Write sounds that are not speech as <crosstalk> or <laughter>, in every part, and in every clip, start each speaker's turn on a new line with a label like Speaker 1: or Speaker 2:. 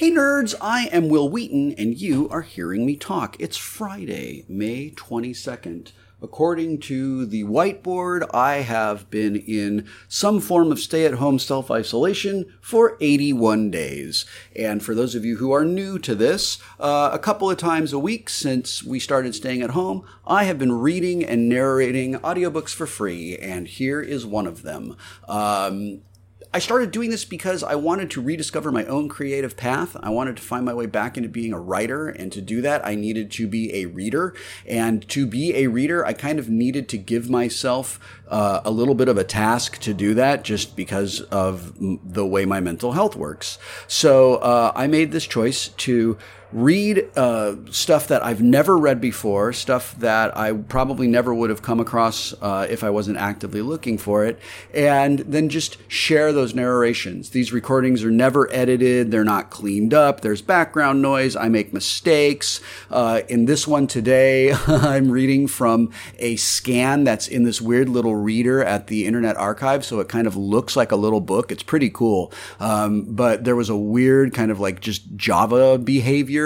Speaker 1: Hey nerds, I am Wil Wheaton, and you are hearing me talk. It's Friday, May 22nd. According to the whiteboard, I have been in some form of stay at home self isolation for 81 days. And for those of you who are new to this, uh, a couple of times a week since we started staying at home, I have been reading and narrating audiobooks for free, and here is one of them. Um, I started doing this because I wanted to rediscover my own creative path. I wanted to find my way back into being a writer. And to do that, I needed to be a reader. And to be a reader, I kind of needed to give myself uh, a little bit of a task to do that just because of the way my mental health works. So uh, I made this choice to read uh, stuff that I've never read before, stuff that I probably never would have come across uh, if I wasn't actively looking for it, and then just share those narrations. These recordings are never edited, they're not cleaned up, there's background noise, I make mistakes. Uh, in this one today, <laughs> I'm reading from a scan that's in this weird little reader at the Internet Archive, so it kind of looks like a little book. It's pretty cool. Um, but there was a weird kind of like just Java behavior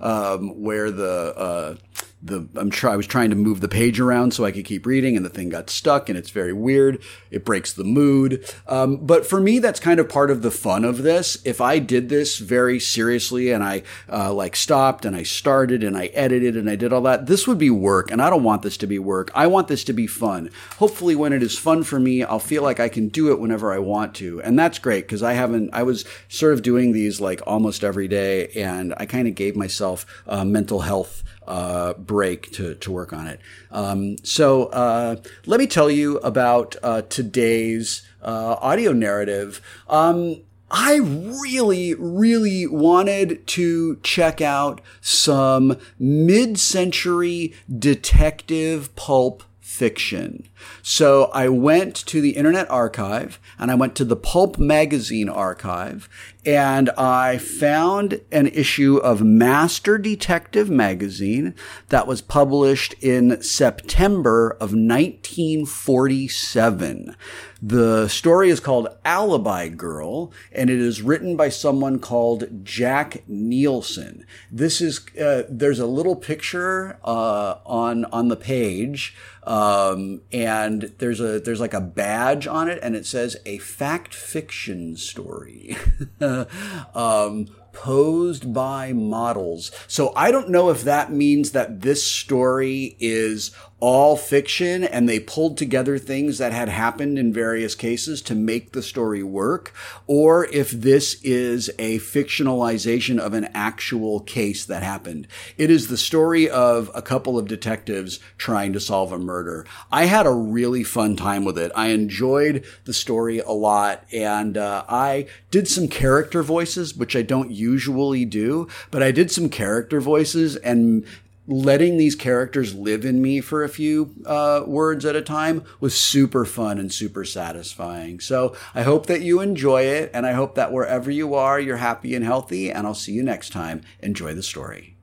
Speaker 1: um, where the uh, the I'm try I was trying to move the page around so I could keep reading, and the thing got stuck, and it's very weird. It breaks the mood. Um, but for me, that's kind of part of the fun of this. If I did this very seriously and I uh, like stopped and I started and I edited and I did all that, this would be work, and I don't want this to be work. I want this to be fun. Hopefully, when it is fun for me, I'll feel like I can do it whenever I want to, and that's great because I haven't. I was sort of doing these like almost every day, and I kind of gave myself uh, mental health uh, break to, to work on it. Um, so uh, let me tell you about uh, today's uh, audio narrative. Um, I really, really wanted to check out some mid century detective pulp fiction. So I went to the Internet Archive and I went to the Pulp Magazine Archive and I found an issue of Master Detective magazine that was published in September of 1947. The story is called Alibi Girl, and it is written by someone called Jack Nielsen. This is uh, there's a little picture uh, on on the page, um, and there's a there's like a badge on it, and it says a fact fiction story. <laughs> um, posed by models. So I don't know if that means that this story is all fiction and they pulled together things that had happened in various cases to make the story work, or if this is a fictionalization of an actual case that happened. It is the story of a couple of detectives trying to solve a murder. I had a really fun time with it. I enjoyed the story a lot and uh, I did some character voices, which I don't usually do, but I did some character voices and letting these characters live in me for a few uh, words at a time was super fun and super satisfying. So I hope that you enjoy it, and I hope that wherever you are, you're happy and healthy. And I'll see you next time. Enjoy the story.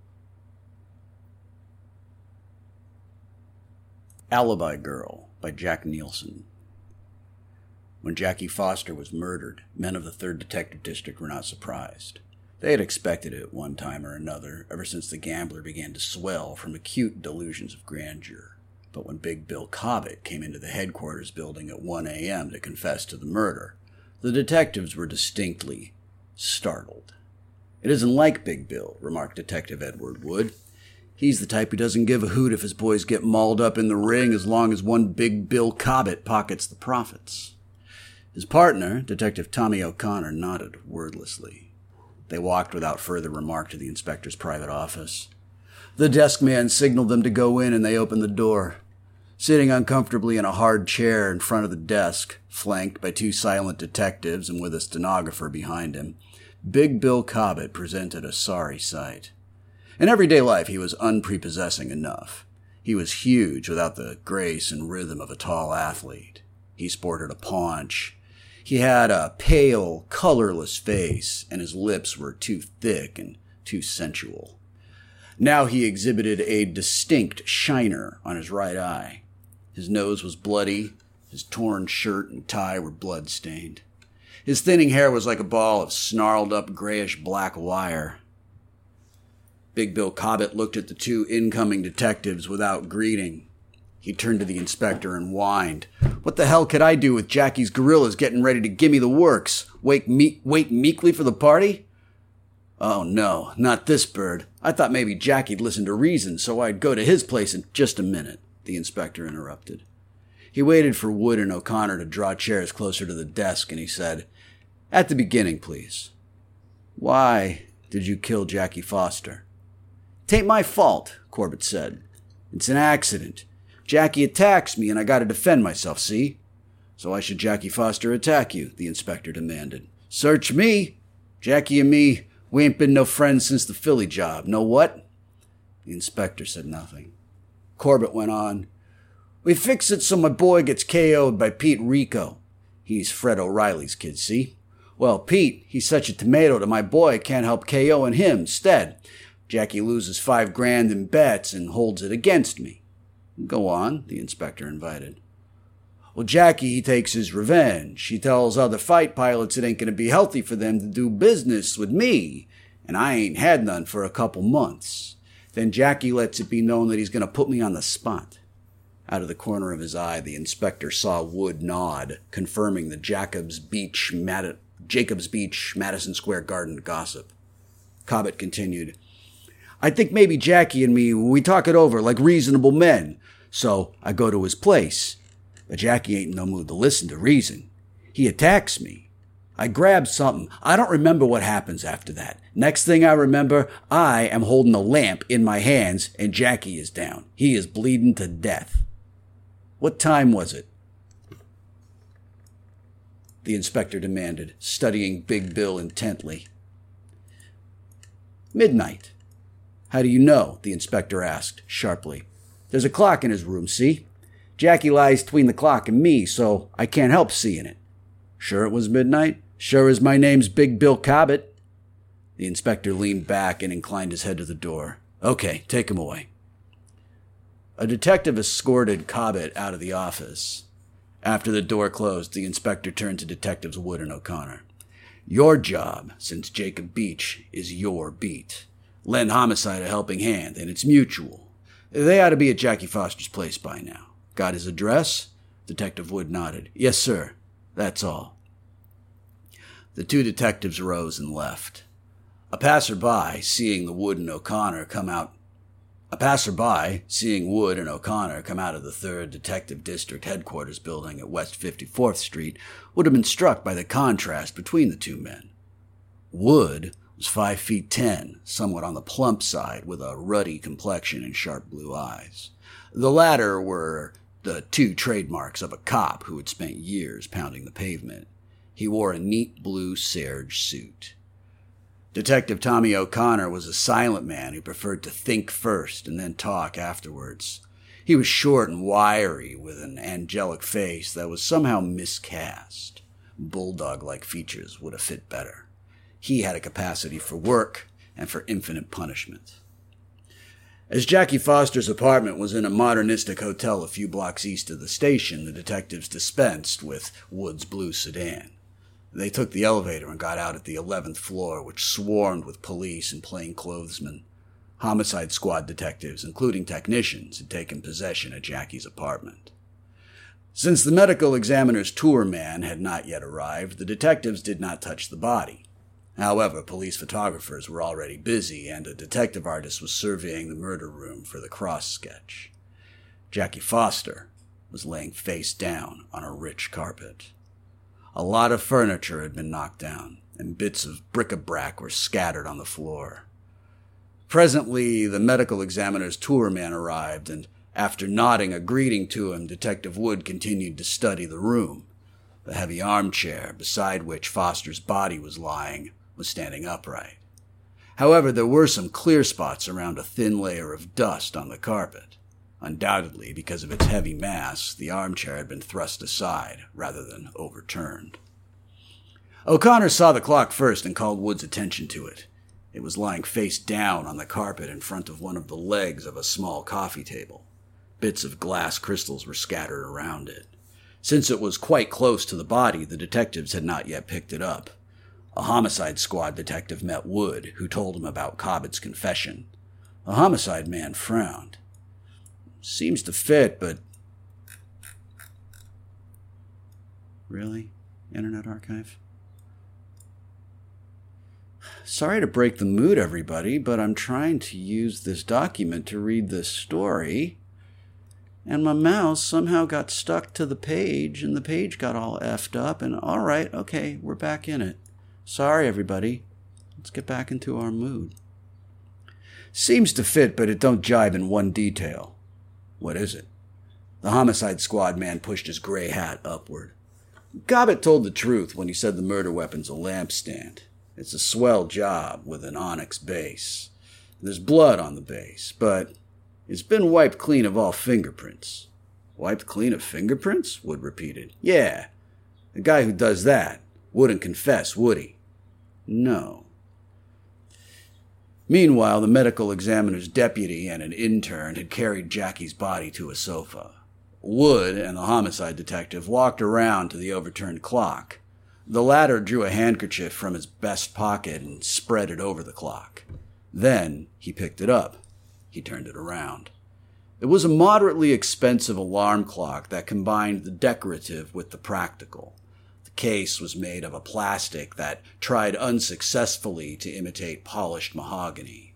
Speaker 1: Alibi Girl by Jack Nielsen. When Jackie Foster was murdered, men of the 3rd Detective District were not surprised. They had expected it one time or another ever since the gambler began to swell from acute delusions of grandeur. But when Big Bill Cobbett came into the headquarters building at 1 a.m. to confess to the murder, the detectives were distinctly startled. It isn't like Big Bill, remarked Detective Edward Wood. He's the type who doesn't give a hoot if his boys get mauled up in the ring as long as one Big Bill Cobbett pockets the profits. His partner, Detective Tommy O'Connor, nodded wordlessly. They walked without further remark to the inspector's private office. The desk man signaled them to go in and they opened the door. Sitting uncomfortably in a hard chair in front of the desk, flanked by two silent detectives and with a stenographer behind him, Big Bill Cobbett presented a sorry sight. In everyday life, he was unprepossessing enough. He was huge without the grace and rhythm of a tall athlete. He sported a paunch, he had a pale, colorless face, and his lips were too thick and too sensual. Now he exhibited a distinct shiner on his right eye. His nose was bloody, his torn shirt and tie were blood-stained. His thinning hair was like a ball of snarled up grayish black wire. Big Bill Cobbett looked at the two incoming detectives without greeting. He turned to the inspector and whined. What the hell could I do with Jackie's gorillas getting ready to gimme the works? Wake me- wait meekly for the party? Oh no, not this bird. I thought maybe Jackie'd listen to reason, so I'd go to his place in just a minute, the inspector interrupted. He waited for Wood and O'Connor to draw chairs closer to the desk, and he said, At the beginning, please. Why did you kill Jackie Foster? Tain't my fault, Corbett said. It's an accident. Jackie attacks me, and I gotta defend myself, see? So why should Jackie Foster attack you? the inspector demanded. Search me. Jackie and me, we ain't been no friends since the Philly job. Know what? The inspector said nothing. Corbett went on. We fix it so my boy gets KO'd by Pete Rico. He's Fred O'Reilly's kid, see? Well, Pete, he's such a tomato to my boy, can't help KOing him instead. Jackie loses five grand in bets and holds it against me. Go on, the inspector invited. Well, Jackie, he takes his revenge. He tells other fight pilots it ain't going to be healthy for them to do business with me, and I ain't had none for a couple months. Then Jackie lets it be known that he's going to put me on the spot. Out of the corner of his eye, the inspector saw Wood nod, confirming the Jacobs Beach, Mad- Jacobs Beach, Madison Square Garden gossip. Cobbett continued, I think maybe Jackie and me, we talk it over like reasonable men. So I go to his place. But Jackie ain't in no mood to listen to reason. He attacks me. I grab something. I don't remember what happens after that. Next thing I remember, I am holding a lamp in my hands and Jackie is down. He is bleeding to death. What time was it? The inspector demanded, studying Big Bill intently. Midnight. How do you know? the inspector asked, sharply. There's a clock in his room, see? Jackie lies between the clock and me, so I can't help seeing it. Sure it was midnight? Sure as my name's Big Bill Cobbett? The inspector leaned back and inclined his head to the door. Okay, take him away. A detective escorted Cobbett out of the office. After the door closed, the inspector turned to Detectives Wood and O'Connor. Your job, since Jacob Beach is your beat. Lend homicide a helping hand, and it's mutual. They ought to be at Jackie Foster's place by now. Got his address? Detective Wood nodded. Yes, sir. That's all. The two detectives rose and left. A passerby, seeing the Wood and O'Connor come out a passerby, seeing Wood and O'Connor come out of the 3rd Detective District headquarters building at West 54th Street, would have been struck by the contrast between the two men. Wood was five feet ten, somewhat on the plump side, with a ruddy complexion and sharp blue eyes. The latter were the two trademarks of a cop who had spent years pounding the pavement. He wore a neat blue serge suit. Detective Tommy O'Connor was a silent man who preferred to think first and then talk afterwards. He was short and wiry, with an angelic face that was somehow miscast. Bulldog like features would have fit better. He had a capacity for work and for infinite punishment. As Jackie Foster's apartment was in a modernistic hotel a few blocks east of the station, the detectives dispensed with Wood's blue sedan. They took the elevator and got out at the 11th floor, which swarmed with police and plainclothesmen. Homicide squad detectives, including technicians, had taken possession of Jackie's apartment. Since the medical examiner's tour man had not yet arrived, the detectives did not touch the body. However, police photographers were already busy, and a detective artist was surveying the murder room for the cross sketch. Jackie Foster was laying face down on a rich carpet. A lot of furniture had been knocked down, and bits of bric-a-brac were scattered on the floor. Presently, the medical examiner's tour man arrived, and after nodding a greeting to him, Detective Wood continued to study the room. The heavy armchair, beside which Foster's body was lying, was standing upright. However, there were some clear spots around a thin layer of dust on the carpet. Undoubtedly, because of its heavy mass, the armchair had been thrust aside rather than overturned. O'Connor saw the clock first and called Wood's attention to it. It was lying face down on the carpet in front of one of the legs of a small coffee table. Bits of glass crystals were scattered around it. Since it was quite close to the body, the detectives had not yet picked it up. A homicide squad detective met Wood, who told him about Cobbett's confession. The homicide man frowned. Seems to fit, but. Really? Internet Archive? Sorry to break the mood, everybody, but I'm trying to use this document to read this story. And my mouse somehow got stuck to the page, and the page got all effed up. And all right, okay, we're back in it. Sorry, everybody. Let's get back into our mood. Seems to fit, but it don't jibe in one detail. What is it? The homicide squad man pushed his gray hat upward. Cobbett told the truth when he said the murder weapon's a lampstand. It's a swell job with an onyx base. There's blood on the base, but it's been wiped clean of all fingerprints. Wiped clean of fingerprints? Wood repeated. Yeah. The guy who does that wouldn't confess, would he? No. Meanwhile, the medical examiner's deputy and an intern had carried Jackie's body to a sofa. Wood and the homicide detective walked around to the overturned clock. The latter drew a handkerchief from his best pocket and spread it over the clock. Then he picked it up. He turned it around. It was a moderately expensive alarm clock that combined the decorative with the practical case was made of a plastic that tried unsuccessfully to imitate polished mahogany.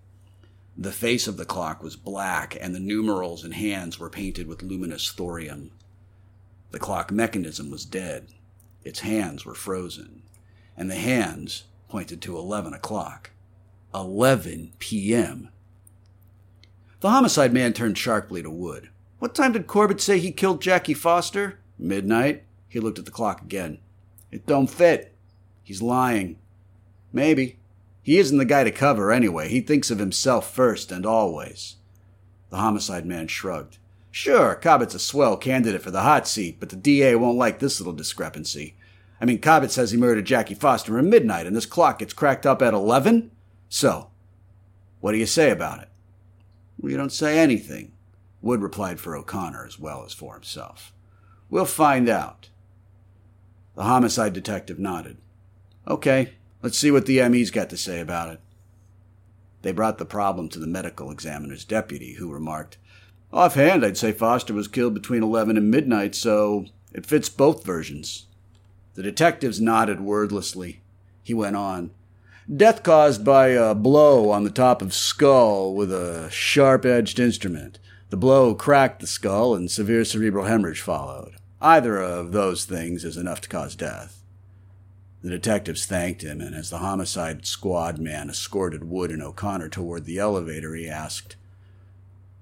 Speaker 1: The face of the clock was black, and the numerals and hands were painted with luminous thorium. The clock mechanism was dead. Its hands were frozen, and the hands pointed to 11 o'clock. 11 p.m. The homicide man turned sharply to Wood. What time did Corbett say he killed Jackie Foster? Midnight. He looked at the clock again. It don't fit. He's lying. Maybe. He isn't the guy to cover anyway. He thinks of himself first and always. The homicide man shrugged. Sure, Cobbett's a swell candidate for the hot seat, but the DA won't like this little discrepancy. I mean, Cobbett says he murdered Jackie Foster at midnight, and this clock gets cracked up at 11? So, what do you say about it? We don't say anything, Wood replied for O'Connor as well as for himself. We'll find out. The homicide detective nodded. Okay, let's see what the ME's got to say about it. They brought the problem to the medical examiner's deputy, who remarked, Offhand, I'd say Foster was killed between 11 and midnight, so it fits both versions. The detectives nodded wordlessly. He went on. Death caused by a blow on the top of skull with a sharp edged instrument. The blow cracked the skull and severe cerebral hemorrhage followed. Either of those things is enough to cause death. The detectives thanked him, and as the homicide squad man escorted Wood and O'Connor toward the elevator, he asked,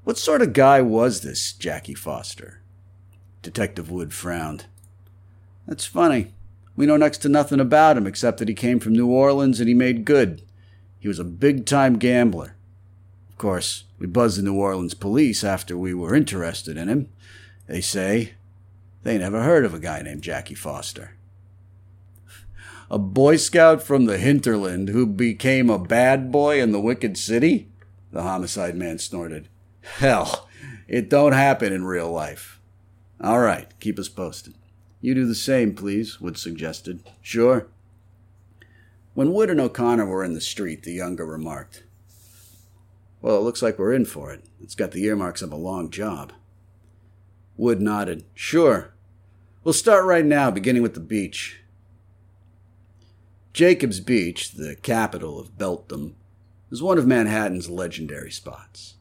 Speaker 1: What sort of guy was this Jackie Foster? Detective Wood frowned. That's funny. We know next to nothing about him except that he came from New Orleans and he made good. He was a big time gambler. Of course, we buzzed the New Orleans police after we were interested in him. They say they never heard of a guy named Jackie Foster. A Boy Scout from the hinterland who became a bad boy in the wicked city? The homicide man snorted. Hell, it don't happen in real life. All right, keep us posted. You do the same, please, Wood suggested. Sure. When Wood and O'Connor were in the street, the younger remarked, Well, it looks like we're in for it. It's got the earmarks of a long job. Wood nodded. Sure. We'll start right now, beginning with the beach. Jacobs Beach, the capital of Beltdom, is one of Manhattan's legendary spots.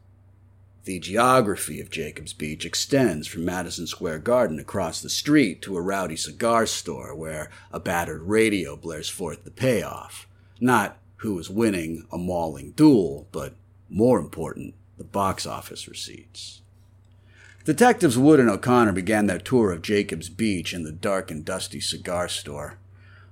Speaker 1: The geography of Jacobs Beach extends from Madison Square Garden across the street to a rowdy cigar store where a battered radio blares forth the payoff. Not who is winning a mauling duel, but more important, the box office receipts. Detectives Wood and O'Connor began their tour of Jacobs Beach in the dark and dusty cigar store.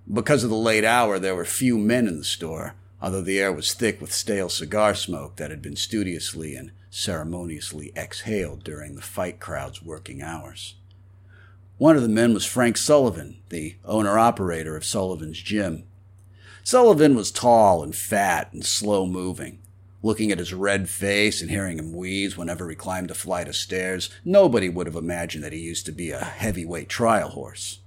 Speaker 1: Because of the late hour, there were few men in the store, although the air was thick with stale cigar smoke that had been studiously and ceremoniously exhaled during the fight crowd's working hours. One of the men was Frank Sullivan, the owner operator of Sullivan's Gym. Sullivan was tall and fat and slow moving. Looking at his red face and hearing him wheeze whenever he climbed a flight of stairs, nobody would have imagined that he used to be a heavyweight trial horse.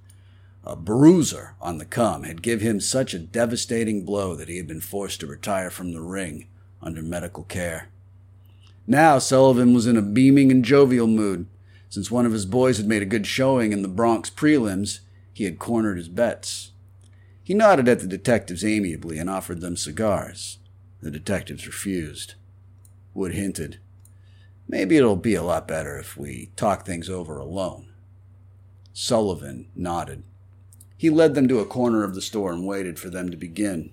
Speaker 1: A bruiser on the come had given him such a devastating blow that he had been forced to retire from the ring under medical care. Now Sullivan was in a beaming and jovial mood. Since one of his boys had made a good showing in the Bronx prelims, he had cornered his bets. He nodded at the detectives amiably and offered them cigars. The detectives refused. Wood hinted, Maybe it'll be a lot better if we talk things over alone. Sullivan nodded. He led them to a corner of the store and waited for them to begin.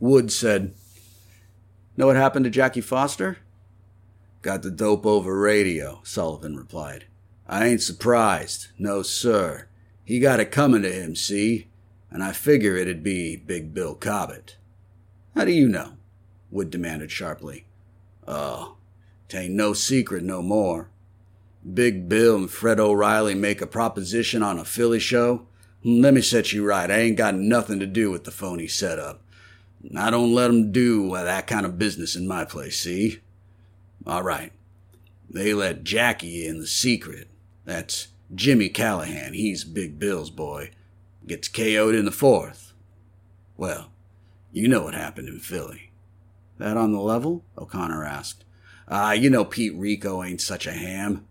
Speaker 1: Wood said, Know what happened to Jackie Foster? Got the dope over radio, Sullivan replied. I ain't surprised. No, sir. He got it coming to him, see? And I figure it'd be Big Bill Cobbett. How do you know? Wood demanded sharply. Oh, tain't no secret no more. Big Bill and Fred O'Reilly make a proposition on a Philly show. Hmm, let me set you right. I ain't got nothing to do with the phony setup. I don't let 'em do that kind of business in my place, see? All right. They let Jackie in the secret. That's Jimmy Callahan. He's Big Bill's boy. Gets KO'd in the fourth. Well, you know what happened in Philly.
Speaker 2: That on the level? O'Connor asked.
Speaker 1: Ah, uh, you know Pete Rico ain't such a ham.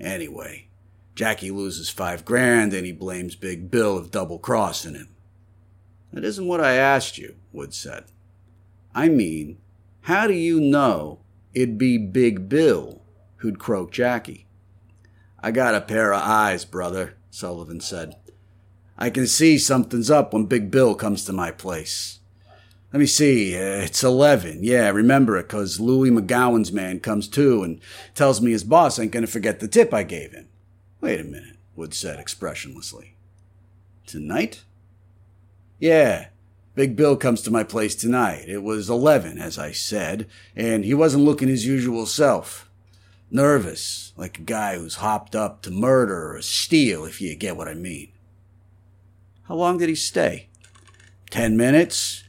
Speaker 1: Anyway, Jackie loses five grand and he blames Big Bill of double crossing him.
Speaker 2: That isn't what I asked you, Wood said. I mean, how do you know it'd be Big Bill who'd croak Jackie?
Speaker 1: I got a pair of eyes, brother, Sullivan said. I can see something's up when Big Bill comes to my place. Let me see. Uh, it's 11. Yeah, remember it, 'cause Louis McGowan's man comes too and tells me his boss ain't going to forget the tip I gave him.
Speaker 2: Wait a minute, Wood said expressionlessly.
Speaker 1: Tonight? Yeah. Big Bill comes to my place tonight. It was 11, as I said, and he wasn't looking his usual self. Nervous, like a guy who's hopped up to murder or steal, if you get what I mean.
Speaker 2: How long did he stay?
Speaker 1: Ten minutes.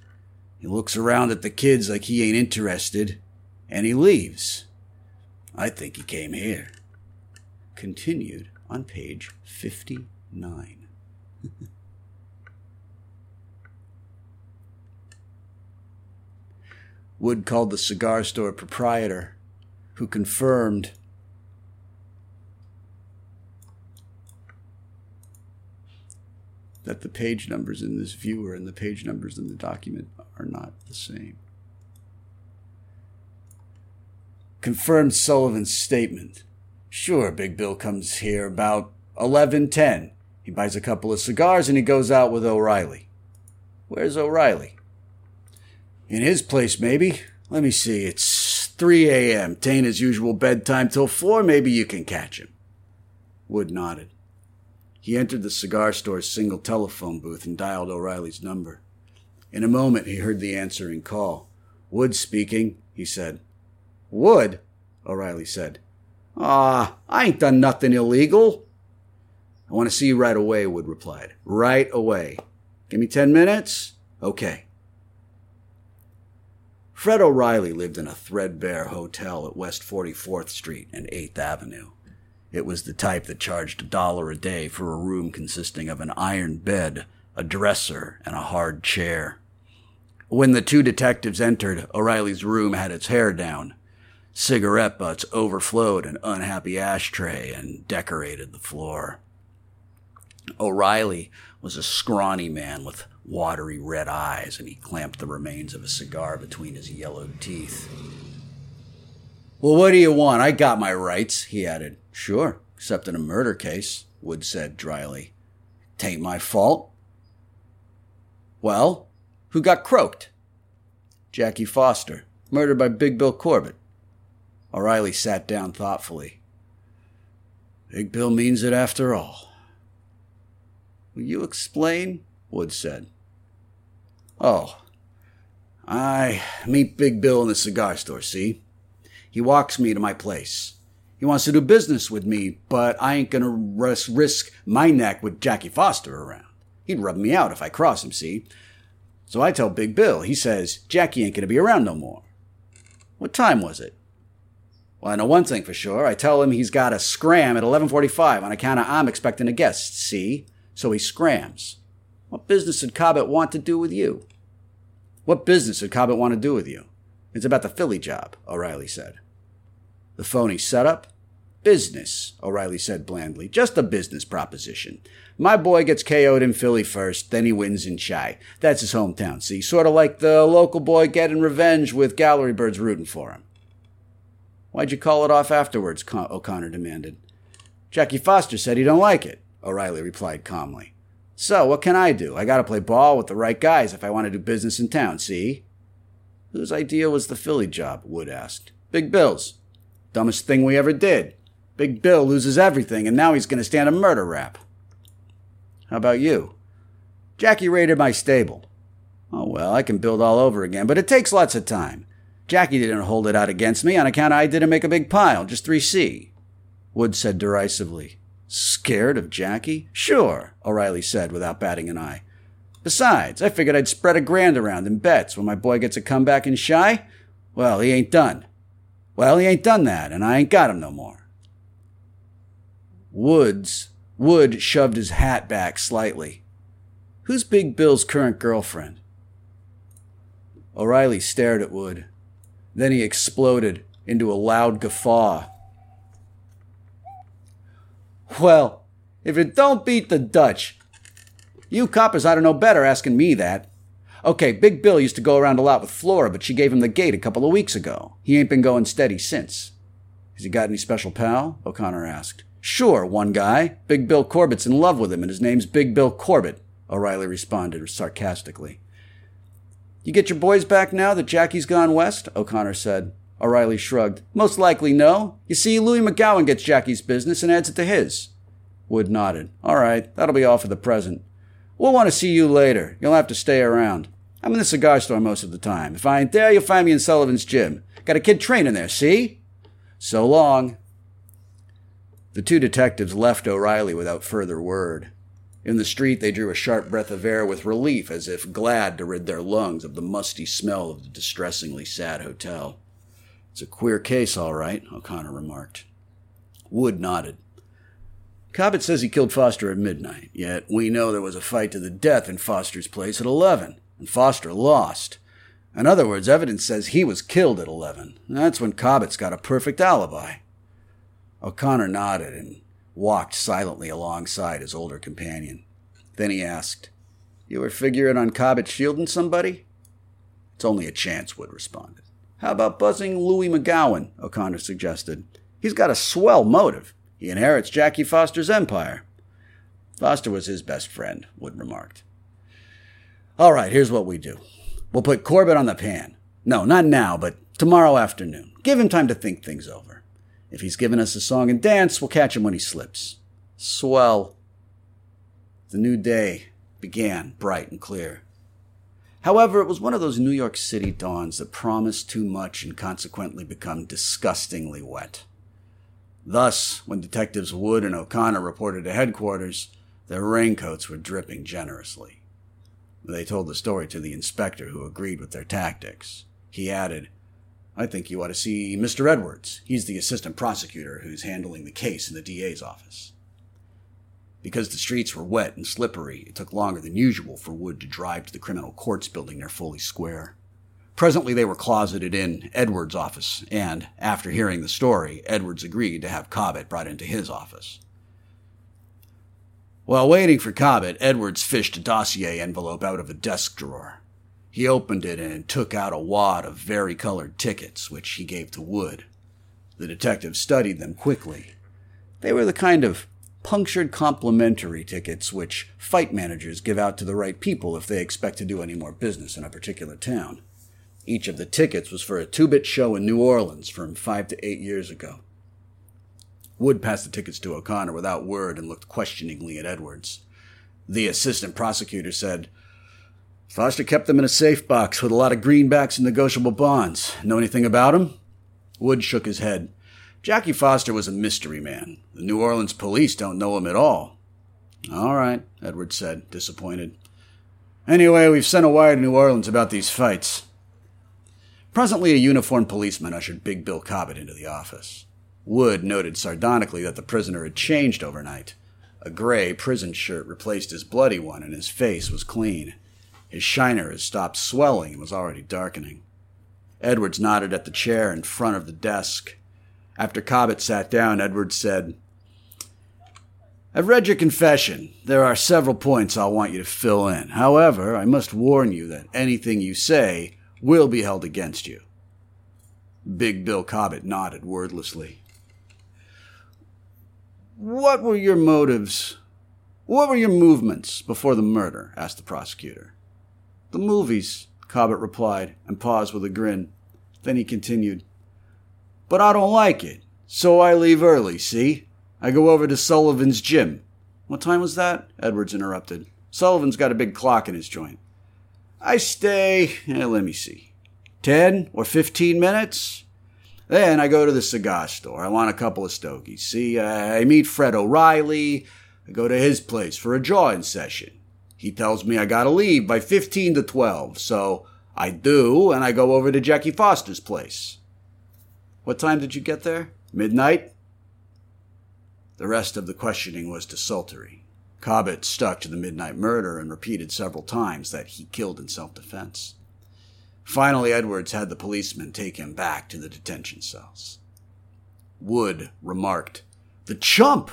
Speaker 1: He looks around at the kids like he ain't interested, and he leaves. I think he came here.
Speaker 2: Continued on page 59. <laughs> Wood called the cigar store proprietor, who confirmed that the page numbers in this viewer and the page numbers in the document are not the same.
Speaker 1: Confirmed Sullivan's statement. Sure, Big Bill comes here about 11:10. He buys a couple of cigars and he goes out with O'Reilly.
Speaker 2: Where's O'Reilly?
Speaker 1: In his place, maybe. Let me see. It's 3 a.m. Tain't his usual bedtime till 4. Maybe you can catch him.
Speaker 2: Wood nodded. He entered the cigar store's single telephone booth and dialed O'Reilly's number. In a moment, he heard the answering call. Wood speaking, he said.
Speaker 1: Wood? O'Reilly said. Ah, I ain't done nothing illegal.
Speaker 2: I want to see you right away, Wood replied. Right away. Give me ten minutes? Okay. Fred O'Reilly lived in a threadbare hotel at West 44th Street and 8th Avenue. It was the type that charged a dollar a day for a room consisting of an iron bed, a dresser, and a hard chair. When the two detectives entered, O'Reilly's room had its hair down. Cigarette butts overflowed an unhappy ashtray and decorated the floor. O'Reilly was a scrawny man with watery red eyes, and he clamped the remains of a cigar between his yellowed teeth.
Speaker 1: Well, what do you want? I got my rights, he added.
Speaker 2: Sure, except in a murder case, Wood said dryly.
Speaker 1: Tain't my fault. Well, who got croaked?
Speaker 2: Jackie Foster, murdered by Big Bill Corbett.
Speaker 1: O'Reilly sat down thoughtfully. Big Bill means it after all.
Speaker 2: Will you explain? Wood said.
Speaker 1: Oh, I meet Big Bill in the cigar store, see? He walks me to my place. He wants to do business with me, but I ain't gonna risk my neck with Jackie Foster around. He'd rub me out if I cross him, see? So I tell Big Bill, he says, Jackie ain't gonna be around no more. What time was it? Well, I know one thing for sure. I tell him he's got a scram at 11:45 on account of I'm expecting a guest, see? So he scrams. What business did Cobbett want to do with you? What business did Cobbett want to do with you? It's about the Philly job, O'Reilly said. The phony setup? Business, O'Reilly said blandly. Just a business proposition. My boy gets KO'd in Philly first, then he wins in Chi. That's his hometown, see? Sort of like the local boy getting revenge with gallery birds rooting for him. Why'd you call it off afterwards? O'Connor demanded. Jackie Foster said he don't like it, O'Reilly replied calmly. So, what can I do? I gotta play ball with the right guys if I want to do business in town, see? Whose idea was the Philly job? Wood asked. Big Bill's. Dumbest thing we ever did. Big Bill loses everything, and now he's going to stand a murder rap. How about you? Jackie raided my stable. Oh, well, I can build all over again, but it takes lots of time. Jackie didn't hold it out against me on account I didn't make a big pile, just 3C. Wood said derisively. Scared of Jackie? Sure, O'Reilly said without batting an eye. Besides, I figured I'd spread a grand around in bets when my boy gets a comeback in Chi. Well, he ain't done. Well, he ain't done that, and I ain't got him no more. Woods Wood shoved his hat back slightly. Who's Big Bill's current girlfriend? O'Reilly stared at Wood. Then he exploded into a loud guffaw. Well, if it don't beat the Dutch, you coppers ought to know better asking me that. Okay, Big Bill used to go around a lot with Flora, but she gave him the gate a couple of weeks ago. He ain't been going steady since. Has he got any special pal? O'Connor asked. Sure, one guy. Big Bill Corbett's in love with him, and his name's Big Bill Corbett, O'Reilly responded sarcastically. You get your boys back now that Jackie's gone west? O'Connor said. O'Reilly shrugged. Most likely no. You see, Louis McGowan gets Jackie's business and adds it to his. Wood nodded. All right, that'll be all for the present. We'll want to see you later. You'll have to stay around. I'm in the cigar store most of the time. If I ain't there, you'll find me in Sullivan's gym. Got a kid training there, see? So long. The two detectives left O'Reilly without further word. In the street, they drew a sharp breath of air with relief, as if glad to rid their lungs of the musty smell of the distressingly sad hotel. It's a queer case, all right, O'Connor remarked. Wood nodded. Cobbett says he killed Foster at midnight, yet we know there was a fight to the death in Foster's place at 11, and Foster lost. In other words, evidence says he was killed at 11. That's when Cobbett's got a perfect alibi. O'Connor nodded and walked silently alongside his older companion. Then he asked, You were figuring on Cobbett shielding somebody? It's only a chance, Wood responded. How about buzzing Louis McGowan? O'Connor suggested. He's got a swell motive. He inherits Jackie Foster's empire. Foster was his best friend, Wood remarked. All right, here's what we do. We'll put Corbett on the pan. No, not now, but tomorrow afternoon. Give him time to think things over. If he's given us a song and dance, we'll catch him when he slips. Swell. The new day began bright and clear. However, it was one of those New York City dawns that promise too much and consequently become disgustingly wet. Thus, when Detectives Wood and O'Connor reported to headquarters, their raincoats were dripping generously. They told the story to the inspector, who agreed with their tactics. He added, I think you ought to see Mr. Edwards. He's the assistant prosecutor who's handling the case in the DA's office. Because the streets were wet and slippery, it took longer than usual for Wood to drive to the criminal courts building near Foley Square. Presently, they were closeted in Edwards' office, and after hearing the story, Edwards agreed to have Cobbett brought into his office. While waiting for Cobbett, Edwards fished a dossier envelope out of a desk drawer. He opened it and took out a wad of vari-colored tickets, which he gave to Wood. The detective studied them quickly. They were the kind of punctured complimentary tickets which fight managers give out to the right people if they expect to do any more business in a particular town. Each of the tickets was for a two bit show in New Orleans from five to eight years ago. Wood passed the tickets to O'Connor without word and looked questioningly at Edwards. The assistant prosecutor said, Foster kept them in a safe box with a lot of greenbacks and negotiable bonds. Know anything about him? Wood shook his head. Jackie Foster was a mystery man. The New Orleans police don't know him at all. All right, Edward said, disappointed. Anyway, we've sent a wire to New Orleans about these fights.
Speaker 2: Presently, a uniformed policeman ushered Big Bill Cobbett into the office. Wood noted sardonically that the prisoner had changed overnight. A gray prison shirt replaced his bloody one, and his face was clean. His shiner had stopped swelling and was already darkening. Edwards nodded at the chair in front of the desk. After Cobbett sat down, Edwards said, I've read your confession. There are several points I'll want you to fill in. However, I must warn you that anything you say will be held against you. Big Bill Cobbett nodded wordlessly. What were your motives? What were your movements before the murder? asked the prosecutor. The movies, Cobbett replied, and paused with a grin. Then he continued, But I don't like it, so I leave early, see? I go over to Sullivan's gym. What time was that? Edwards interrupted. Sullivan's got a big clock in his joint. I stay, eh, let me see, 10 or 15 minutes. Then I go to the cigar store. I want a couple of stogies. See, I meet Fred O'Reilly. I go to his place for a drawing session. He tells me I gotta leave by 15 to 12, so I do, and I go over to Jackie Foster's place. What time did you get there? Midnight? The rest of the questioning was desultory. Cobbett stuck to the midnight murder and repeated several times that he killed in self defense. Finally, Edwards had the policeman take him back to the detention cells. Wood remarked, The chump!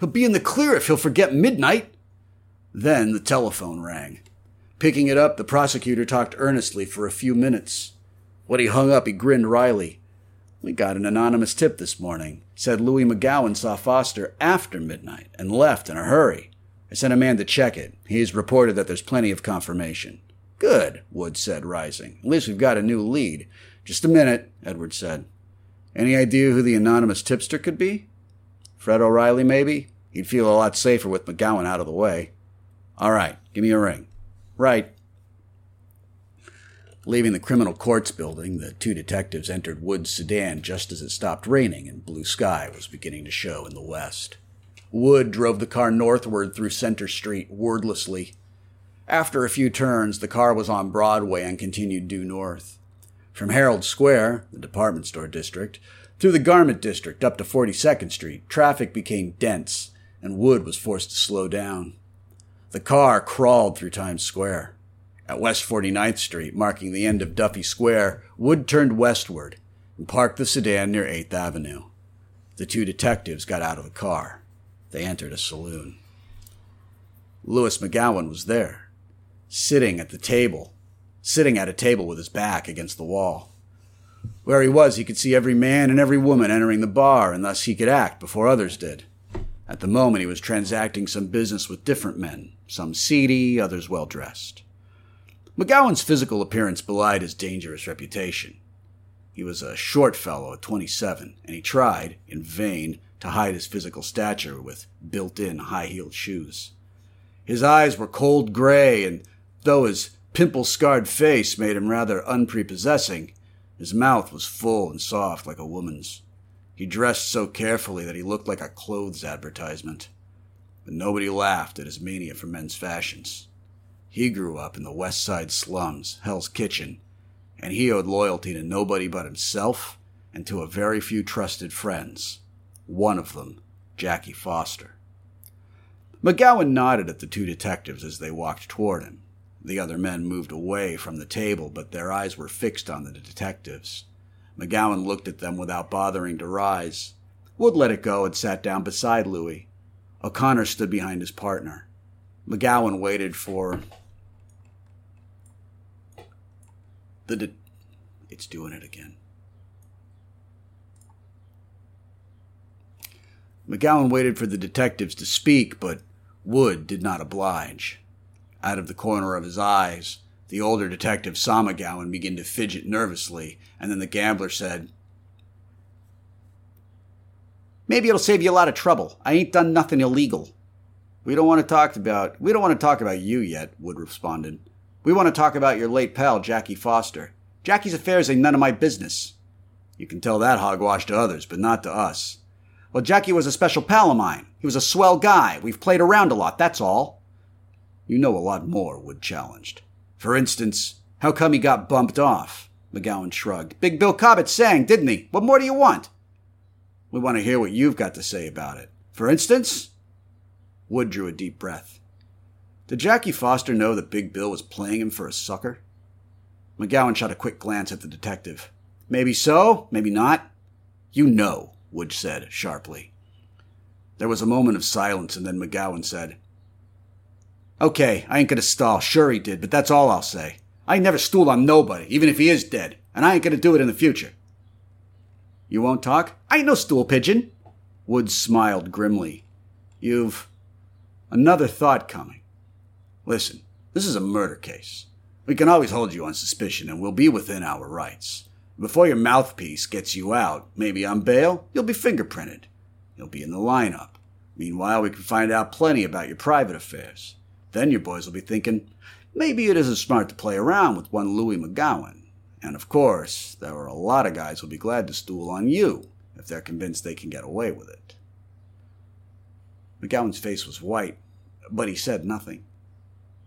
Speaker 2: He'll be in the clear if he'll forget midnight. Then the telephone rang. Picking it up, the prosecutor talked earnestly for a few minutes. When he hung up, he grinned wryly. We got an anonymous tip this morning. Said Louis McGowan saw Foster after midnight and left in a hurry. I sent a man to check it. He's reported that there's plenty of confirmation. Good, Wood said, rising. At least we've got a new lead. Just a minute, Edward said. Any idea who the anonymous tipster could be? Fred O'Reilly, maybe? He'd feel a lot safer with McGowan out of the way. All right, give me a ring. Right. Leaving the criminal courts building, the two detectives entered Wood's sedan just as it stopped raining and blue sky was beginning to show in the west. Wood drove the car northward through Center Street wordlessly. After a few turns, the car was on Broadway and continued due north. From Herald Square, the department store district, through the garment district up to 42nd Street, traffic became dense, and Wood was forced to slow down. The car crawled through Times Square. At West 49th Street, marking the end of Duffy Square, Wood turned westward and parked the sedan near 8th Avenue. The two detectives got out of the car. They entered a saloon. Louis McGowan was there, sitting at the table, sitting at a table with his back against the wall. Where he was, he could see every man and every woman entering the bar, and thus he could act before others did. At the moment, he was transacting some business with different men, some seedy, others well dressed. McGowan's physical appearance belied his dangerous reputation. He was a short fellow at 27, and he tried, in vain, to hide his physical stature with built in high heeled shoes. His eyes were cold gray, and though his pimple scarred face made him rather unprepossessing, his mouth was full and soft like a woman's. He dressed so carefully that he looked like a clothes advertisement. But nobody laughed at his mania for men's fashions. He grew up in the West Side slums, Hell's Kitchen, and he owed loyalty to nobody but himself and to a very few trusted friends one of them, Jackie Foster. McGowan nodded at the two detectives as they walked toward him. The other men moved away from the table, but their eyes were fixed on the detectives. McGowan looked at them without bothering to rise. Wood let it go and sat down beside Louis. O'Connor stood behind his partner. McGowan waited for the. De- it's doing it again. McGowan waited for the detectives to speak, but Wood did not oblige. Out of the corner of his eyes, the older detective saw McGowan begin to fidget nervously, and then the gambler said, Maybe it'll save you a lot of trouble. I ain't done nothing illegal. We don't want to talk about we don't want to talk about you yet, Wood responded. We want to talk about your late pal, Jackie Foster. Jackie's affairs ain't none of my business. You can tell that hogwash to others, but not to us. Well, Jackie was a special pal of mine. He was a swell guy. We've played around a lot, that's all. You know a lot more, Wood challenged. For instance, how come he got bumped off?
Speaker 1: McGowan shrugged. Big Bill Cobbett sang, didn't he? What more do you want? We want to hear what you've got to say about it. For instance? Wood drew a deep breath. Did Jackie Foster know that Big Bill was playing him for a sucker? McGowan shot a quick glance at the detective. Maybe so, maybe not. You know, Wood said sharply. There was a moment of silence, and then McGowan said, Okay, I ain't gonna stall. Sure he did, but that's all I'll say. I never stooled on nobody, even if he is dead, and I ain't gonna do it in the future. You won't talk? I ain't no stool pigeon. Woods smiled grimly. You've another thought coming. Listen, this is a murder case. We can always hold you on suspicion, and we'll be within our rights. Before your mouthpiece gets you out, maybe on bail, you'll be fingerprinted. You'll be in the lineup. Meanwhile, we can find out plenty about your private affairs. Then your boys will be thinking, maybe it isn't smart to play around with one Louis McGowan. And of course, there are a lot of guys who'll be glad to stool on you if they're convinced they can get away with it. McGowan's face was white, but he said nothing.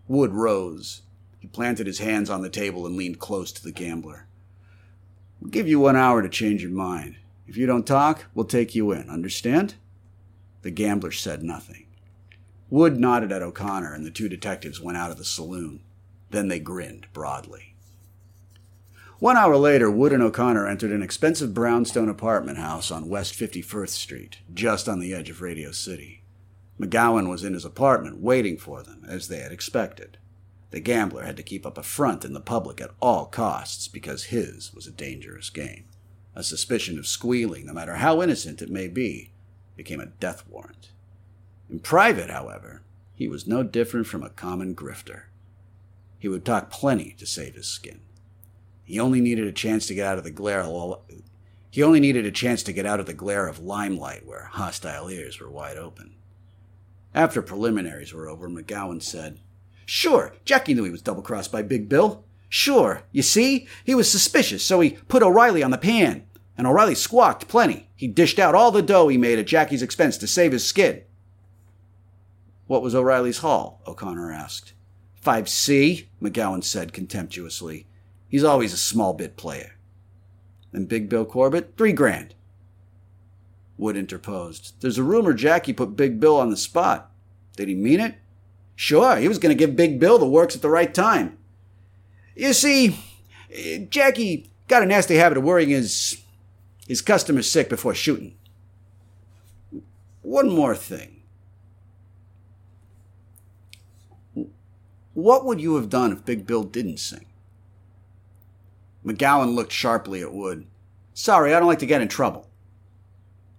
Speaker 1: Wood rose. He planted his hands on the table and leaned close to the gambler. We'll give you one hour to change your mind. If you don't talk, we'll take you in. Understand? The gambler said nothing. Wood nodded at O'Connor, and the two detectives went out of the saloon. Then they grinned broadly. One hour later, Wood and O'Connor entered an expensive brownstone apartment house on West 51st Street, just on the edge of Radio City. McGowan was in his apartment waiting for them, as they had expected. The gambler had to keep up a front in the public at all costs because his was a dangerous game. A suspicion of squealing, no matter how innocent it may be, became a death warrant. In private, however, he was no different from a common grifter. He would talk plenty to save his skin. He only needed a chance to get out of the glare. He only needed a chance to get out of the glare of limelight where hostile ears were wide open. After preliminaries were over, McGowan said, Sure, Jackie knew he was double crossed by Big Bill. Sure, you see, he was suspicious, so he put O'Reilly on the pan. And O'Reilly squawked plenty. He dished out all the dough he made at Jackie's expense to save his skin. What was O'Reilly's haul? O'Connor asked. 5C, McGowan said contemptuously. He's always a small bit player. And Big Bill Corbett? Three grand. Wood interposed. There's a rumor Jackie put Big Bill on the spot. Did he mean it? Sure, he was going to give Big Bill the works at the right time. You see, Jackie got a nasty habit of worrying his his customers sick before shooting. One more thing. What would you have done if Big Bill didn't sing? McGowan looked sharply at Wood. Sorry, I don't like to get in trouble.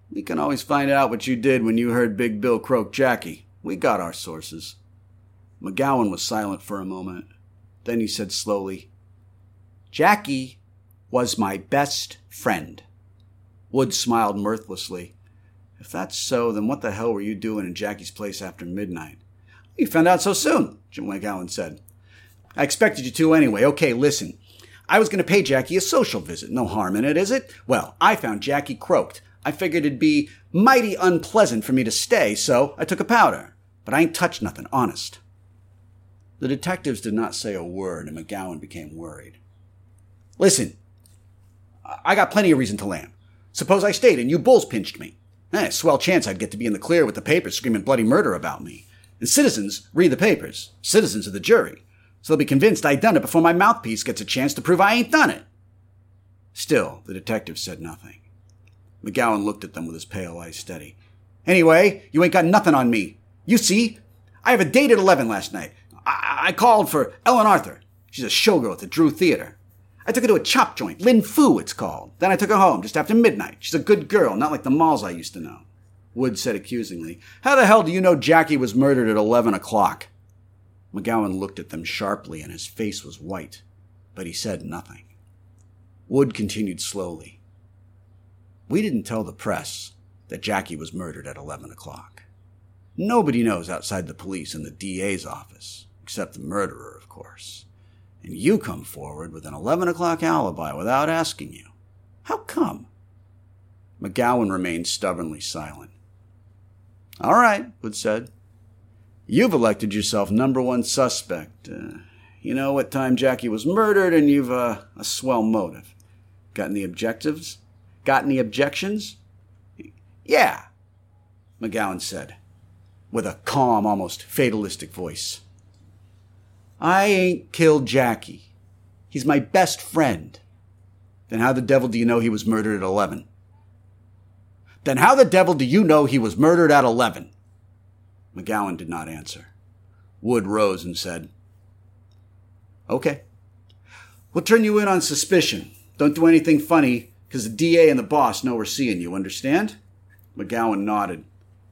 Speaker 1: We can always find out what you did when you heard Big Bill croak Jackie. We got our sources. McGowan was silent for a moment. Then he said slowly, Jackie was my best friend. Wood smiled mirthlessly. If that's so, then what the hell were you doing in Jackie's place after midnight? You found out so soon, Jim McGowan said. I expected you to anyway. Okay, listen. I was going to pay Jackie a social visit. No harm in it, is it? Well, I found Jackie croaked. I figured it'd be mighty unpleasant for me to stay, so I took a powder. But I ain't touched nothing, honest. The detectives did not say a word, and McGowan became worried. Listen, I got plenty of reason to lam. Suppose I stayed and you bulls pinched me. Eh, swell chance I'd get to be in the clear with the papers screaming bloody murder about me. And citizens read the papers, citizens of the jury, so they'll be convinced I done it before my mouthpiece gets a chance to prove I ain't done it. Still, the detective said nothing. McGowan looked at them with his pale eyes steady. Anyway, you ain't got nothing on me. You see, I have a date at 11 last night. I, I called for Ellen Arthur. She's a showgirl at the Drew Theater. I took her to a chop joint, Lin Fu it's called. Then I took her home just after midnight. She's a good girl, not like the Molls I used to know. Wood said accusingly, How the hell do you know Jackie was murdered at 11 o'clock? McGowan looked at them sharply and his face was white, but he said nothing. Wood continued slowly. We didn't tell the press that Jackie was murdered at 11 o'clock. Nobody knows outside the police and the DA's office, except the murderer, of course. And you come forward with an 11 o'clock alibi without asking you. How come? McGowan remained stubbornly silent. All right, Wood said. You've elected yourself number one suspect. Uh, You know what time Jackie was murdered, and you've uh, a swell motive. Got any objectives? Got any objections? Yeah, McGowan said, with a calm, almost fatalistic voice. I ain't killed Jackie. He's my best friend. Then how the devil do you know he was murdered at 11? Then how the devil do you know he was murdered at 11? McGowan did not answer. Wood rose and said, Okay. We'll turn you in on suspicion. Don't do anything funny, because the DA and the boss know we're seeing you, understand? McGowan nodded.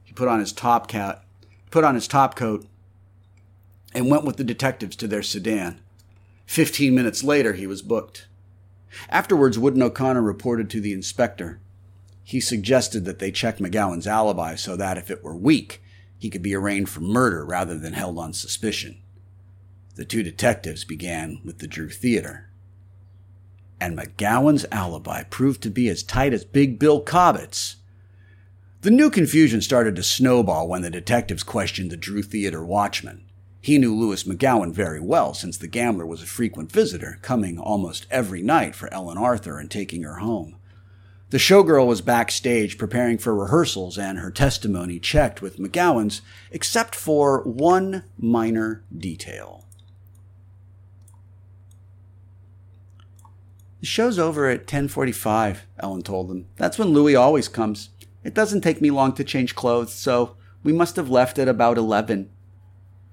Speaker 1: He put on his top cap, put on his top coat, and went with the detectives to their sedan. Fifteen minutes later, he was booked. Afterwards, Wood and O'Connor reported to the inspector. He suggested that they check McGowan's alibi so that if it were weak, he could be arraigned for murder rather than held on suspicion. The two detectives began with the Drew Theater. And McGowan's alibi proved to be as tight as Big Bill Cobbett's. The new confusion started to snowball when the detectives questioned the Drew Theater watchman. He knew Louis McGowan very well since the gambler was a frequent visitor, coming almost every night for Ellen Arthur and taking her home. The showgirl was backstage preparing for rehearsals and her testimony checked with McGowan's, except for one minor detail. The show's over at 10:45, Ellen told them. That's when Louis always comes. It doesn't take me long to change clothes, so we must have left at about 11.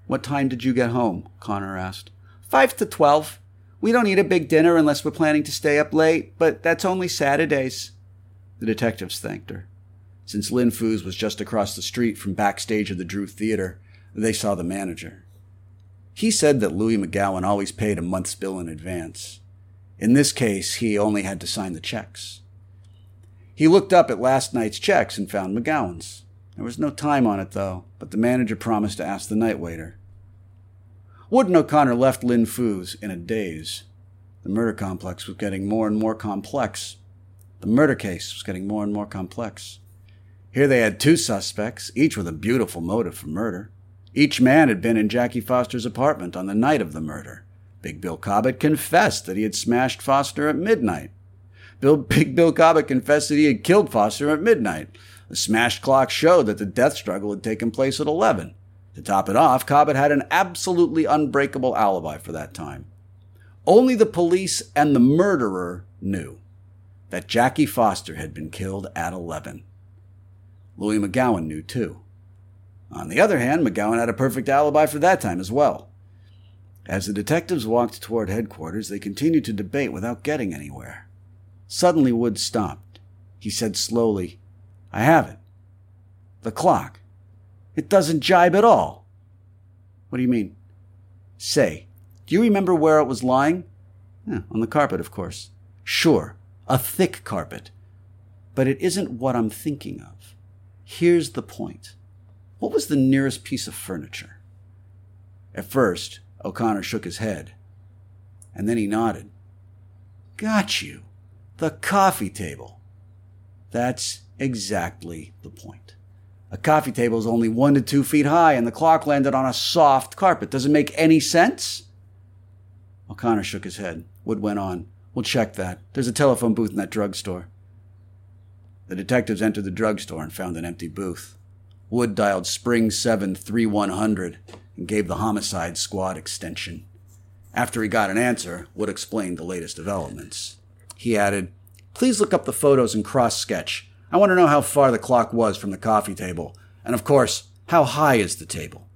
Speaker 1: What time did you get home? Connor asked. 5 to 12. We don't eat a big dinner unless we're planning to stay up late, but that's only Saturdays. The detectives thanked her. Since Lin Fu's was just across the street from backstage of the Drew Theater, they saw the manager. He said that Louis McGowan always paid a month's bill in advance. In this case, he only had to sign the checks. He looked up at last night's checks and found McGowan's. There was no time on it, though, but the manager promised to ask the night waiter. Wood and O'Connor left Lin Fu's in a daze. The murder complex was getting more and more complex. The murder case was getting more and more complex. Here they had two suspects, each with a beautiful motive for murder. Each man had been in Jackie Foster's apartment on the night of the murder. Big Bill Cobbett confessed that he had smashed Foster at midnight. Bill, <laughs> Big Bill Cobbett confessed that he had killed Foster at midnight. The smashed clock showed that the death struggle had taken place at 11. To top it off, Cobbett had an absolutely unbreakable alibi for that time. Only the police and the murderer knew that Jackie Foster had been killed at 11. Louis McGowan knew too. On the other hand, McGowan had a perfect alibi for that time as well. As the detectives walked toward headquarters, they continued to debate without getting anywhere. Suddenly, Wood stopped. He said slowly, I have it. The clock. It doesn't jibe at all. What do you mean? Say, do you remember where it was lying? Yeah, on the carpet, of course. Sure, a thick carpet. But it isn't what I'm thinking of. Here's the point. What was the nearest piece of furniture? At first, O'Connor shook his head, and then he nodded. Got you. The coffee table. That's exactly the point. A coffee table is only one to two feet high, and the clock landed on a soft carpet. Does it make any sense? O'Connor shook his head. Wood went on. We'll check that. There's a telephone booth in that drugstore. The detectives entered the drugstore and found an empty booth. Wood dialed Spring 7 3100 and gave the homicide squad extension. After he got an answer, Wood explained the latest developments. He added, Please look up the photos and cross sketch. I want to know how far the clock was from the coffee table. And of course, how high is the table?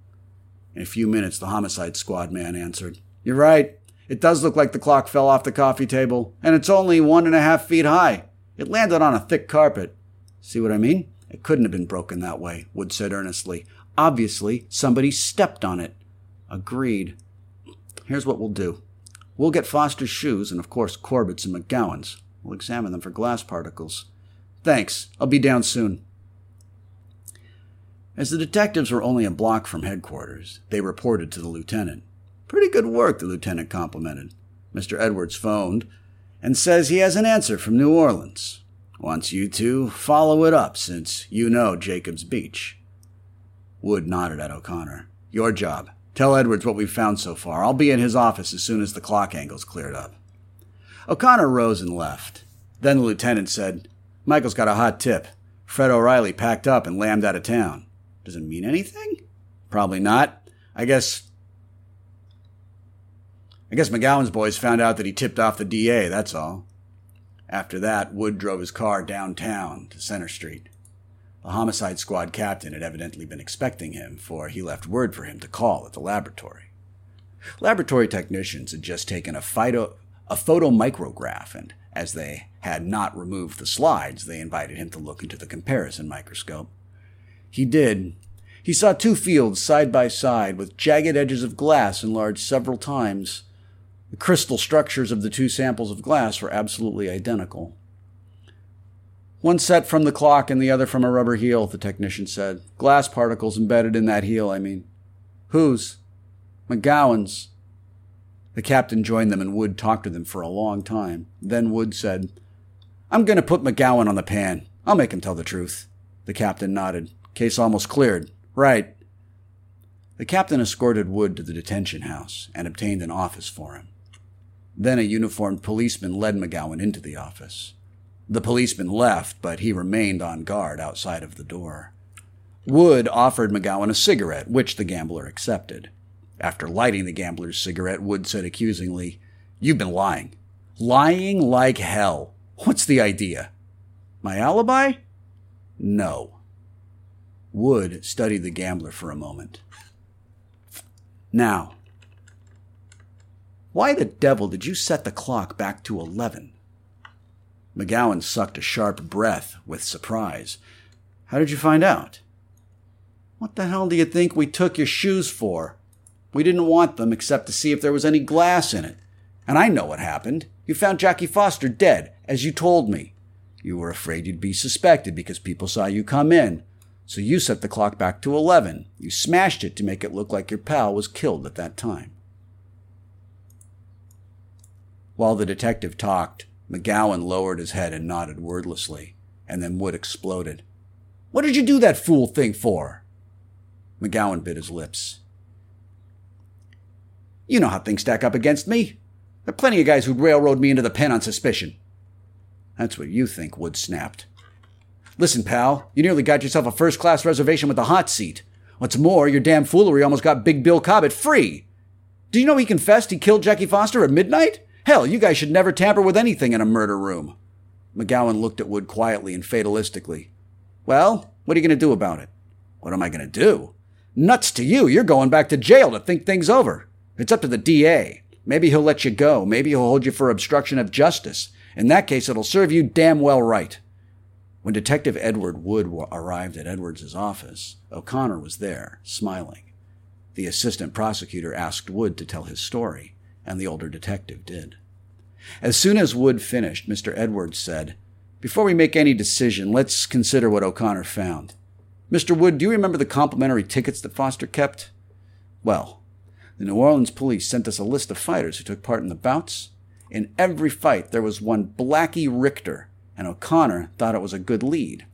Speaker 1: In a few minutes, the homicide squad man answered, You're right. It does look like the clock fell off the coffee table, and it's only one and a half feet high. It landed on a thick carpet. See what I mean? It couldn't have been broken that way, Wood said earnestly. Obviously, somebody stepped on it. Agreed. Here's what we'll do. We'll get Foster's shoes, and of course Corbett's and McGowan's. We'll examine them for glass particles. Thanks. I'll be down soon. As the detectives were only a block from headquarters, they reported to the lieutenant. Pretty good work, the lieutenant complimented. Mr. Edwards phoned and says he has an answer from New Orleans. Wants you to follow it up since you know Jacobs Beach. Wood nodded at O'Connor. Your job.
Speaker 2: Tell Edwards what we've found so far. I'll be in his office as soon as the clock angle's cleared up. O'Connor rose and left. Then the lieutenant said, Michael's got a hot tip. Fred O'Reilly packed up and lammed out of town. Does it mean anything? Probably not. I guess. I guess McGowan's boys found out that he tipped off the DA, that's all. After that, Wood drove his car downtown to Center Street. The homicide squad captain had evidently been expecting him, for he left word for him to call at the laboratory. Laboratory technicians had just taken a, phyto, a photomicrograph, and as they had not removed the slides, they invited him to look into the comparison microscope. He did. He saw two fields side by side with jagged edges of glass enlarged several times. The crystal structures of the two samples of glass were absolutely identical. One set from the clock and the other from a rubber heel, the technician said. Glass particles embedded in that heel, I mean. Whose? McGowan's. The captain joined them and Wood talked to them for a long time. Then Wood said, I'm going to put McGowan on the pan. I'll make him tell the truth. The captain nodded. Case almost cleared. Right. The captain escorted Wood to the detention house and obtained an office for him. Then a uniformed policeman led McGowan into the office. The policeman left, but he remained on guard outside of the door. Wood offered McGowan a cigarette, which the gambler accepted. After lighting the gambler's cigarette, Wood said accusingly, You've been lying. Lying like hell. What's the idea? My alibi? No. Wood studied the gambler for a moment. Now, why the devil did you set the clock back to 11? McGowan sucked a sharp breath with surprise. How did you find out? What the hell do you think we took your shoes for? We didn't want them except to see if there was any glass in it. And I know what happened. You found Jackie Foster dead, as you told me. You were afraid you'd be suspected because people saw you come in. So you set the clock back to 11. You smashed it to make it look like your pal was killed at that time. While the detective talked, McGowan lowered his head and nodded wordlessly, and then Wood exploded. What did you do that fool thing for? McGowan bit his lips. You know how things stack up against me. There are plenty of guys who'd railroad me into the pen on suspicion. That's what you think, Wood snapped. Listen, pal, you nearly got yourself a first class reservation with the hot seat. What's more, your damn foolery almost got Big Bill Cobbett free. Do you know he confessed he killed Jackie Foster at midnight? Hell, you guys should never tamper with anything in a murder room. McGowan looked at Wood quietly and fatalistically. Well, what are you going to do about it? What am I going to do? Nuts to you. You're going back to jail to think things over. It's up to the DA. Maybe he'll let you go. Maybe he'll hold you for obstruction of justice. In that case, it'll serve you damn well right. When Detective Edward Wood arrived at Edwards's office, O'Connor was there, smiling. The assistant prosecutor asked Wood to tell his story, and the older detective did. As soon as Wood finished, Mr. Edwards said, Before we make any decision, let's consider what O'Connor found. Mr. Wood, do you remember the complimentary tickets that Foster kept? Well, the New Orleans police sent us a list of fighters who took part in the bouts. In every fight, there was one Blackie Richter, and O'Connor thought it was a good lead.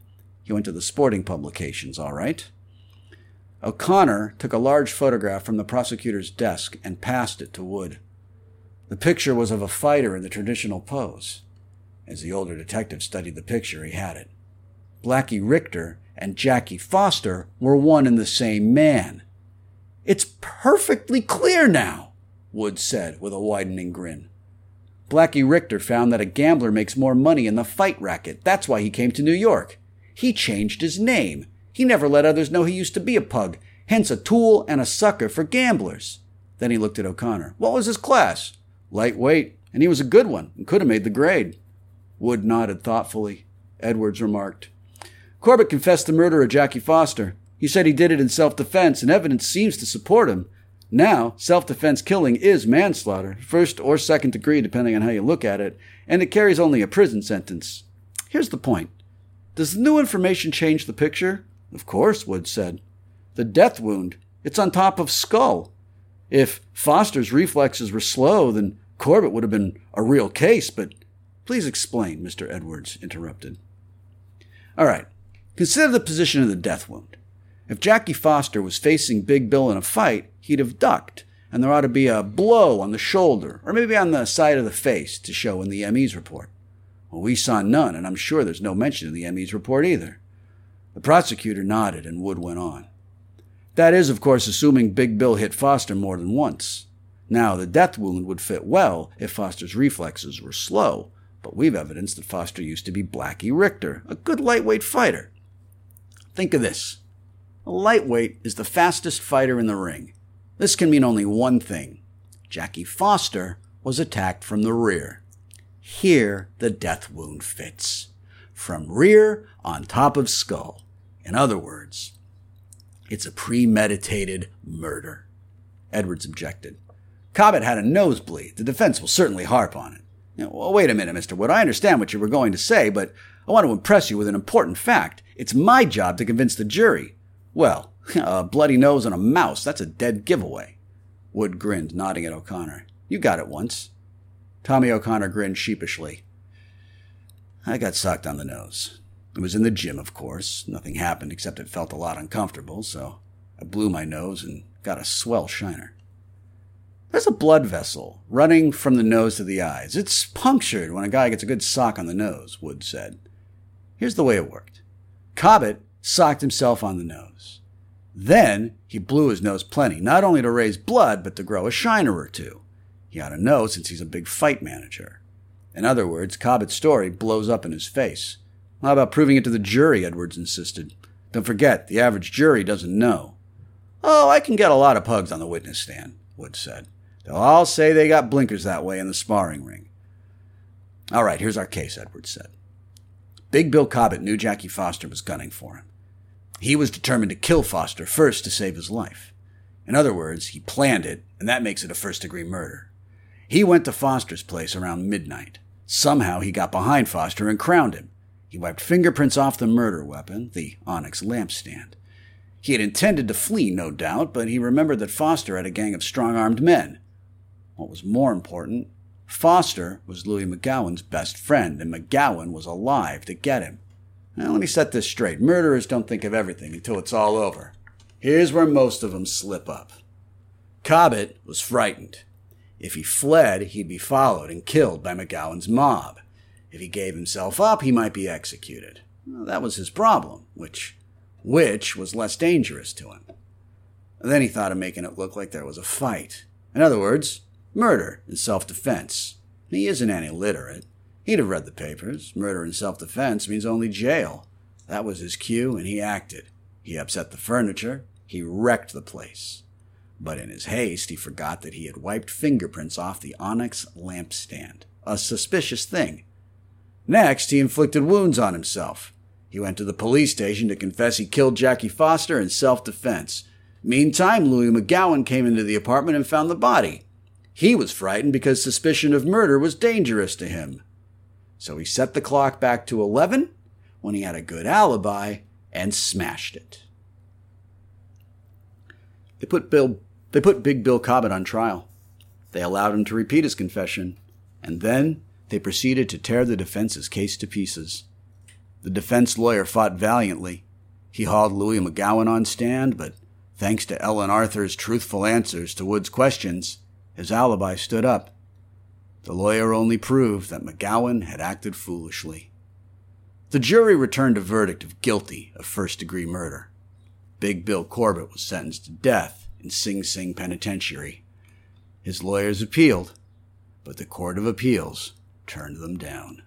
Speaker 2: He went to the sporting publications, all right. O'Connor took a large photograph from the prosecutor's desk and passed it to Wood. The picture was of a fighter in the traditional pose. As the older detective studied the picture, he had it. Blackie Richter and Jackie Foster were one and the same man. It's perfectly clear now, Woods said with a widening grin. Blackie Richter found that a gambler makes more money in the fight racket. That's why he came to New York. He changed his name. He never let others know he used to be a pug, hence a tool and a sucker for gamblers. Then he looked at O'Connor. What was his class? Lightweight, and he was a good one and could have made the grade. Wood nodded thoughtfully. Edwards remarked. Corbett confessed the murder of Jackie Foster. He said he did it in self defense, and evidence seems to support him. Now, self defense killing is manslaughter, first or second degree, depending on how you look at it, and it carries only a prison sentence. Here's the point Does the new information change the picture? Of course, Wood said. The death wound, it's on top of skull. If Foster's reflexes were slow, then Corbett would have been a real case, but please explain, Mr. Edwards interrupted. All right, consider the position of the death wound.
Speaker 1: If Jackie Foster was facing Big Bill in a fight, he'd have ducked, and there ought to be a blow on the shoulder, or maybe on the side of the face, to show in the ME's report. Well, we saw none, and I'm sure there's no mention in the ME's report either. The prosecutor nodded, and Wood went on. That is, of course, assuming Big Bill hit Foster more than once. Now, the death wound would fit well if Foster's reflexes were slow, but we've evidence that Foster used to be Blackie Richter, a good lightweight fighter. Think of this a lightweight is the fastest fighter in the ring. This can mean only one thing Jackie Foster was attacked from the rear. Here, the death wound fits. From rear on top of skull. In other words, it's a premeditated murder. Edwards objected. Cobbett had a nosebleed. The defense will certainly harp on it. You know, well, wait a minute, Mr. Wood. I understand what you were going to say, but I want to impress you with an important fact. It's my job to convince the jury. Well, <laughs> a bloody nose and a mouse, that's a dead giveaway. Wood grinned, nodding at O'Connor. You got it once. Tommy O'Connor grinned sheepishly. I got socked on the nose. It was in the gym, of course. Nothing happened except it felt a lot uncomfortable, so I blew my nose and got a swell shiner. There's a blood vessel running from the nose to the eyes. It's punctured when a guy gets a good sock on the nose, Wood said. Here's the way it worked Cobbett socked himself on the nose. Then he blew his nose plenty, not only to raise blood, but to grow a shiner or two. He ought to know since he's a big fight manager. In other words, Cobbett's story blows up in his face. How about proving it to the jury? Edwards insisted. Don't forget, the average jury doesn't know. Oh, I can get a lot of pugs on the witness stand, Wood said. They'll all say they got blinkers that way in the sparring ring. All right, here's our case, Edwards said. Big Bill Cobbett knew Jackie Foster was gunning for him. He was determined to kill Foster first to save his life. In other words, he planned it, and that makes it a first degree murder. He went to Foster's place around midnight. Somehow he got behind Foster and crowned him. He wiped fingerprints off the murder weapon, the onyx lampstand. He had intended to flee, no doubt, but he remembered that Foster had a gang of strong armed men. What was more important, Foster was Louis McGowan's best friend, and McGowan was alive to get him. Now, let me set this straight. Murderers don't think of everything until it's all over. Here's where most of them slip up. Cobbett was frightened. If he fled, he'd be followed and killed by McGowan's mob. If he gave himself up, he might be executed. Well, that was his problem, which, which was less dangerous to him. Then he thought of making it look like there was a fight. In other words, murder in self defense. He isn't any literate. He'd have read the papers. Murder in self defense means only jail. That was his cue, and he acted. He upset the furniture. He wrecked the place. But in his haste, he forgot that he had wiped fingerprints off the onyx lampstand, a suspicious thing. Next, he inflicted wounds on himself. He went to the police station to confess he killed Jackie Foster in self defense. Meantime, Louis McGowan came into the apartment and found the body. He was frightened because suspicion of murder was dangerous to him. So he set the clock back to 11 when he had a good alibi and smashed it. They put Bill they put Big Bill Cobbett on trial. They allowed him to repeat his confession, and then they proceeded to tear the defense's case to pieces. The defense lawyer fought valiantly. He hauled Louis McGowan on stand, but thanks to Ellen Arthur's truthful answers to Wood's questions, his alibi stood up. The lawyer only proved that McGowan had acted foolishly. The jury returned a verdict of guilty of first degree murder. Big Bill Corbett was sentenced to death in Sing Sing Penitentiary. His lawyers appealed, but the Court of Appeals turned them down.